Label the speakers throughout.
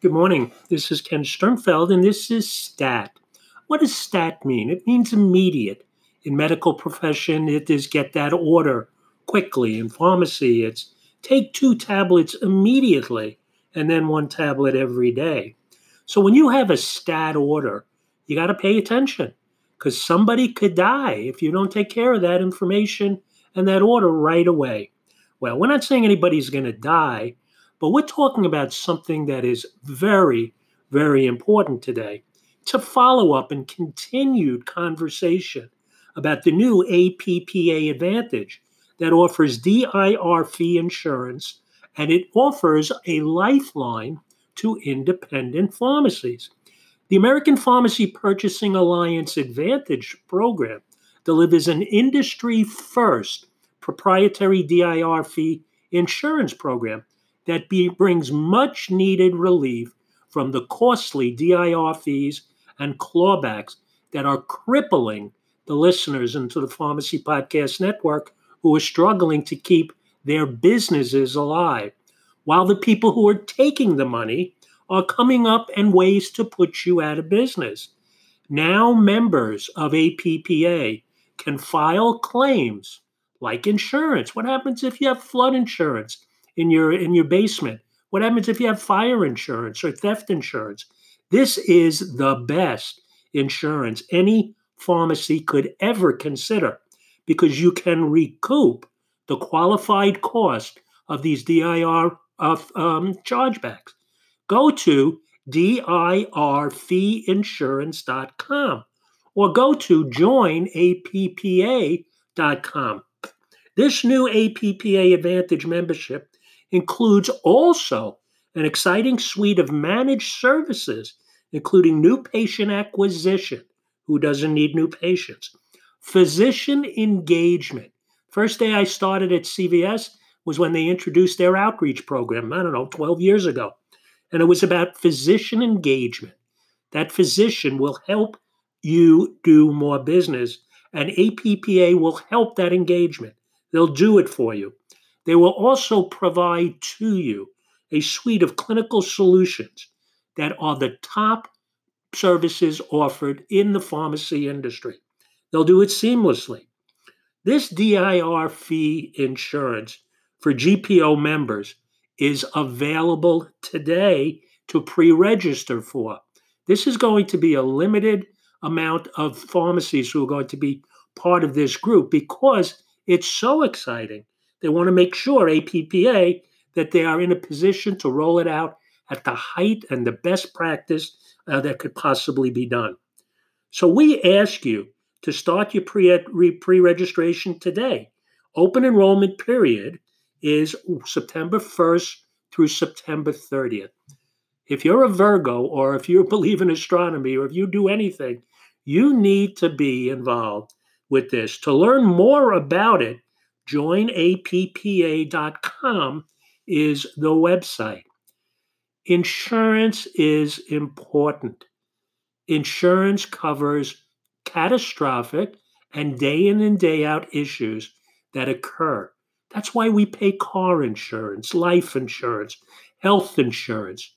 Speaker 1: Good morning. This is Ken Sternfeld, and this is STAT. What does STAT mean? It means immediate. In medical profession, it is get that order quickly. In pharmacy, it's take two tablets immediately and then one tablet every day. So when you have a STAT order, you got to pay attention because somebody could die if you don't take care of that information and that order right away. Well, we're not saying anybody's going to die, but we're talking about something that is very, very important today. A follow up and continued conversation about the new APPA Advantage that offers DIR fee insurance and it offers a lifeline to independent pharmacies. The American Pharmacy Purchasing Alliance Advantage program delivers an industry first proprietary DIR fee insurance program that be, brings much needed relief from the costly DIR fees and clawbacks that are crippling the listeners into the Pharmacy Podcast Network who are struggling to keep their businesses alive, while the people who are taking the money are coming up and ways to put you out of business. Now, members of APPA can file claims like insurance. What happens if you have flood insurance? In your in your basement? What happens if you have fire insurance or theft insurance? This is the best insurance any pharmacy could ever consider because you can recoup the qualified cost of these DIR of um, chargebacks. Go to dirfeeinsurance.com or go to joinappa.com. This new APPA Advantage membership includes also an exciting suite of managed services, including new patient acquisition. Who doesn't need new patients? Physician engagement. First day I started at CVS was when they introduced their outreach program, I don't know, 12 years ago. And it was about physician engagement. That physician will help you do more business, and APPA will help that engagement. They'll do it for you. They will also provide to you a suite of clinical solutions that are the top services offered in the pharmacy industry. They'll do it seamlessly. This DIR fee insurance for GPO members is available today to pre register for. This is going to be a limited amount of pharmacies who are going to be part of this group because it's so exciting they want to make sure, APPA, that they are in a position to roll it out at the height and the best practice uh, that could possibly be done. So we ask you to start your pre registration today. Open enrollment period is September 1st through September 30th. If you're a Virgo or if you believe in astronomy or if you do anything, you need to be involved with this. To learn more about it, joinappa.com is the website. Insurance is important. Insurance covers catastrophic and day in and day out issues that occur. That's why we pay car insurance, life insurance, health insurance.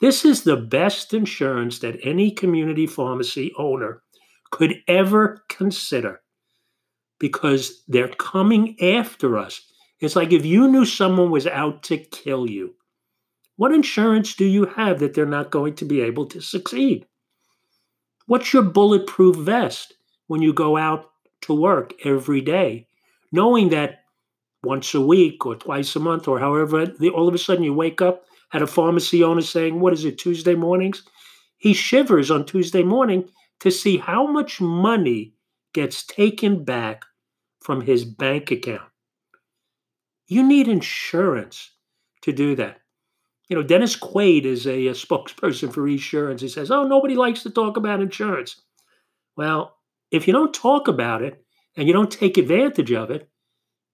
Speaker 1: This is the best insurance that any community pharmacy owner could ever consider because they're coming after us. It's like if you knew someone was out to kill you, what insurance do you have that they're not going to be able to succeed? What's your bulletproof vest when you go out to work every day, knowing that once a week or twice a month or however, all of a sudden you wake up at a pharmacy owner saying, What is it, Tuesday mornings? He shivers on Tuesday morning to see how much money gets taken back from his bank account. You need insurance to do that. You know, Dennis Quaid is a, a spokesperson for insurance. He says, Oh, nobody likes to talk about insurance. Well, if you don't talk about it and you don't take advantage of it,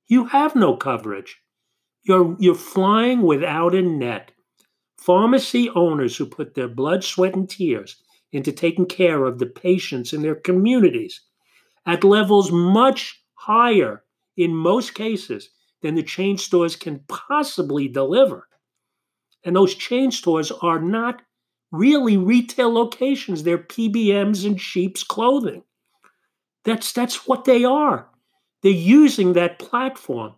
Speaker 1: you have no coverage. You're, you're flying without a net. Pharmacy owners who put their blood, sweat, and tears into taking care of the patients in their communities at levels much higher in most cases than the chain stores can possibly deliver. And those chain stores are not really retail locations, they're PBMs and sheep's clothing. That's, that's what they are. They're using that platform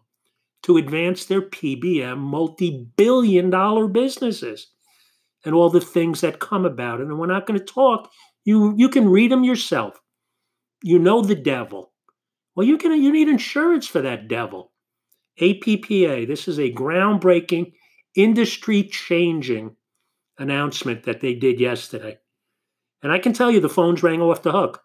Speaker 1: to advance their PBM multi billion dollar businesses and all the things that come about. And we're not going to talk. You, you can read them yourself. You know the devil. Well, you can you need insurance for that devil. APPA, this is a groundbreaking, industry changing announcement that they did yesterday. And I can tell you the phones rang off the hook.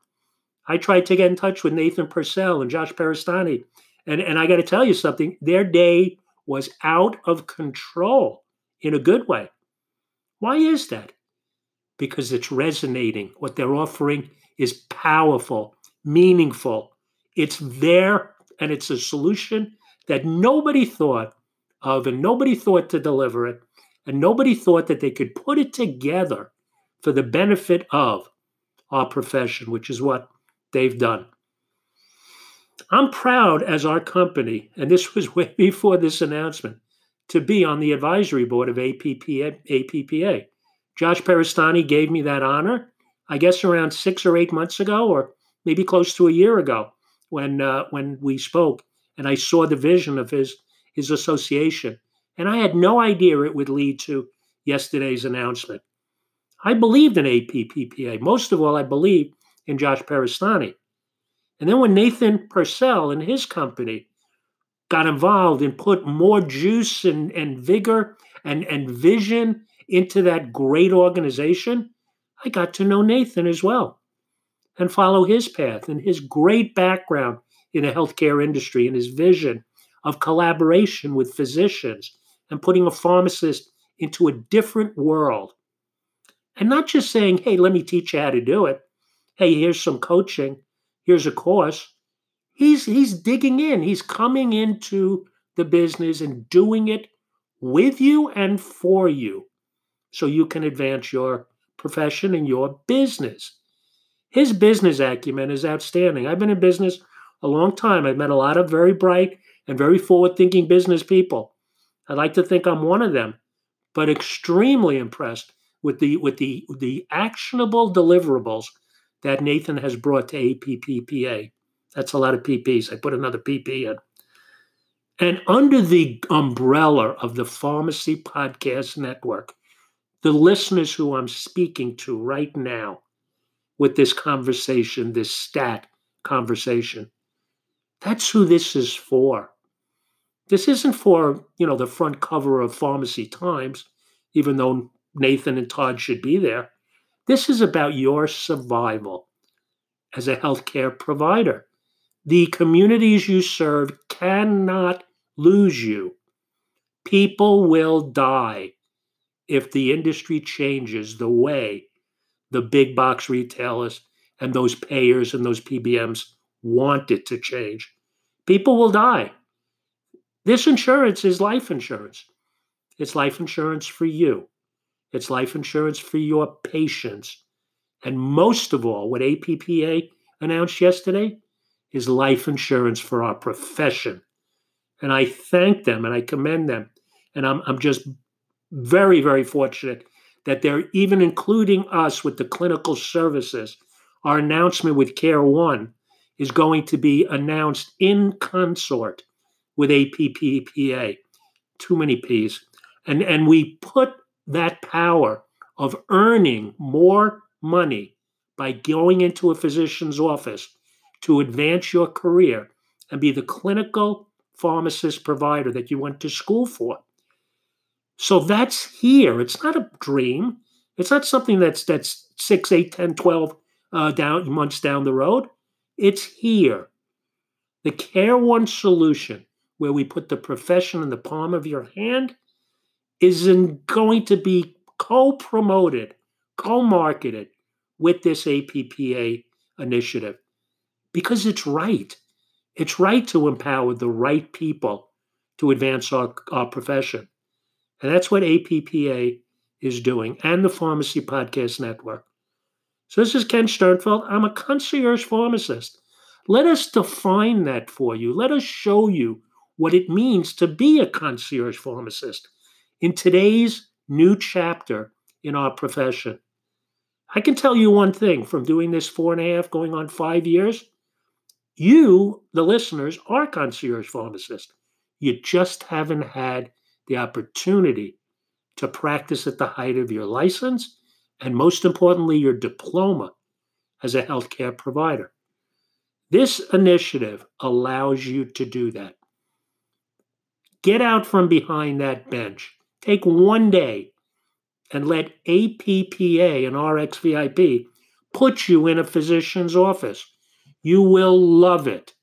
Speaker 1: I tried to get in touch with Nathan Purcell and Josh Peristani. And, and I got to tell you something, their day was out of control in a good way. Why is that? Because it's resonating. What they're offering is powerful, meaningful. It's there and it's a solution that nobody thought of and nobody thought to deliver it. And nobody thought that they could put it together for the benefit of our profession, which is what they've done. I'm proud as our company, and this was way before this announcement, to be on the advisory board of APPA. APPA. Josh Peristani gave me that honor, I guess around six or eight months ago, or maybe close to a year ago, when uh, when we spoke, and I saw the vision of his his association, and I had no idea it would lead to yesterday's announcement. I believed in APPA. Most of all, I believed in Josh Peristani. And then when Nathan Purcell and his company got involved and put more juice and, and vigor and, and vision into that great organization, I got to know Nathan as well and follow his path and his great background in the healthcare industry and his vision of collaboration with physicians and putting a pharmacist into a different world. And not just saying, hey, let me teach you how to do it. Hey, here's some coaching, here's a course he's he's digging in. He's coming into the business and doing it with you and for you so you can advance your profession and your business. His business acumen is outstanding. I've been in business a long time. I've met a lot of very bright and very forward thinking business people. I'd like to think I'm one of them, but extremely impressed with the with the the actionable deliverables that Nathan has brought to APPA. That's a lot of PPs. I put another PP in. And under the umbrella of the Pharmacy Podcast Network, the listeners who I'm speaking to right now with this conversation, this stat conversation, that's who this is for. This isn't for, you know, the front cover of Pharmacy Times, even though Nathan and Todd should be there. This is about your survival as a healthcare provider. The communities you serve cannot lose you. People will die if the industry changes the way the big box retailers and those payers and those PBMs want it to change. People will die. This insurance is life insurance. It's life insurance for you. It's life insurance for your patients. And most of all, what APPA announced yesterday is life insurance for our profession. And I thank them and I commend them. And I'm, I'm just very, very fortunate that they're even including us with the clinical services. Our announcement with Care One is going to be announced in consort with APPA. Too many P's. And, and we put that power of earning more money by going into a physician's office to advance your career and be the clinical pharmacist provider that you went to school for. So that's here. It's not a dream. It's not something that's that's six, eight, 10, 12 uh, down months down the road. It's here. The Care One solution, where we put the profession in the palm of your hand, is going to be co-promoted, co-marketed with this APPA initiative because it's right. It's right to empower the right people to advance our, our profession. And that's what APPA is doing and the Pharmacy Podcast Network. So this is Ken Sternfeld. I'm a concierge pharmacist. Let us define that for you. Let us show you what it means to be a concierge pharmacist in today's new chapter in our profession. I can tell you one thing from doing this four and a half, going on five years. You, the listeners, are concierge pharmacists. You just haven't had the opportunity to practice at the height of your license and, most importantly, your diploma as a healthcare provider. This initiative allows you to do that. Get out from behind that bench. Take one day and let APPA and RxVIP put you in a physician's office. You will love it.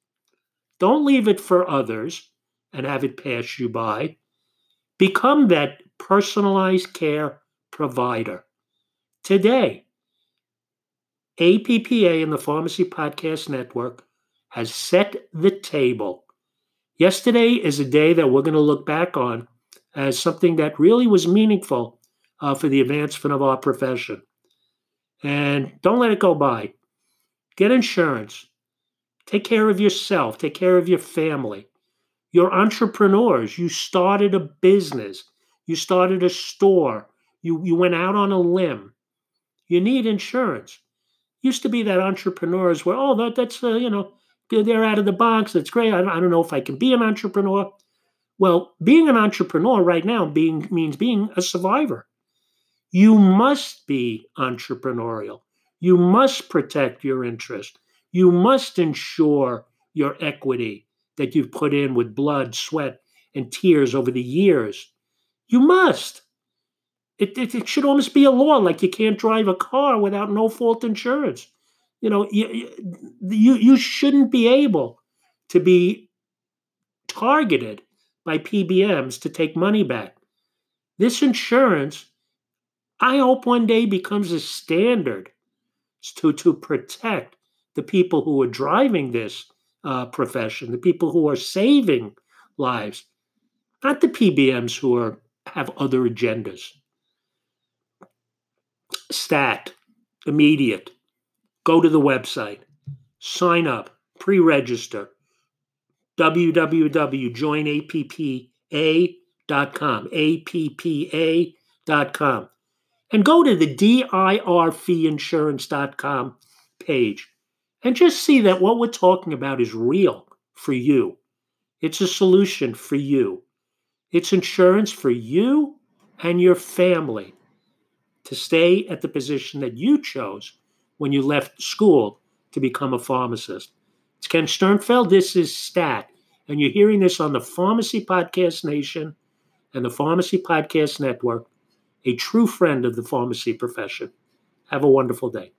Speaker 1: Don't leave it for others and have it pass you by. Become that personalized care provider. Today, APPA and the Pharmacy Podcast Network has set the table. Yesterday is a day that we're going to look back on as something that really was meaningful uh, for the advancement of our profession. And don't let it go by. Get insurance. Take care of yourself. Take care of your family. You're entrepreneurs. You started a business. You started a store. You, you went out on a limb. You need insurance. Used to be that entrepreneurs were, oh, that, that's, uh, you know, they're out of the box. That's great. I, I don't know if I can be an entrepreneur. Well, being an entrepreneur right now being means being a survivor. You must be entrepreneurial. You must protect your interest. You must ensure your equity that you've put in with blood, sweat, and tears over the years. You must. It, it, it, should almost be a law, like you can't drive a car without no fault insurance. You know, you, you, you shouldn't be able to be targeted by PBMs to take money back. This insurance, I hope one day becomes a standard to, to protect the people who are driving this uh, profession, the people who are saving lives, not the PBMs who are have other agendas. Stat, immediate. Go to the website, sign up, pre register, www.joinappa.com, appa.com, and go to the dirfeeinsurance.com page and just see that what we're talking about is real for you. It's a solution for you. It's insurance for you and your family to stay at the position that you chose when you left school to become a pharmacist. It's Ken Sternfeld. This is STAT. And you're hearing this on the Pharmacy Podcast Nation and the Pharmacy Podcast Network, a true friend of the pharmacy profession. Have a wonderful day.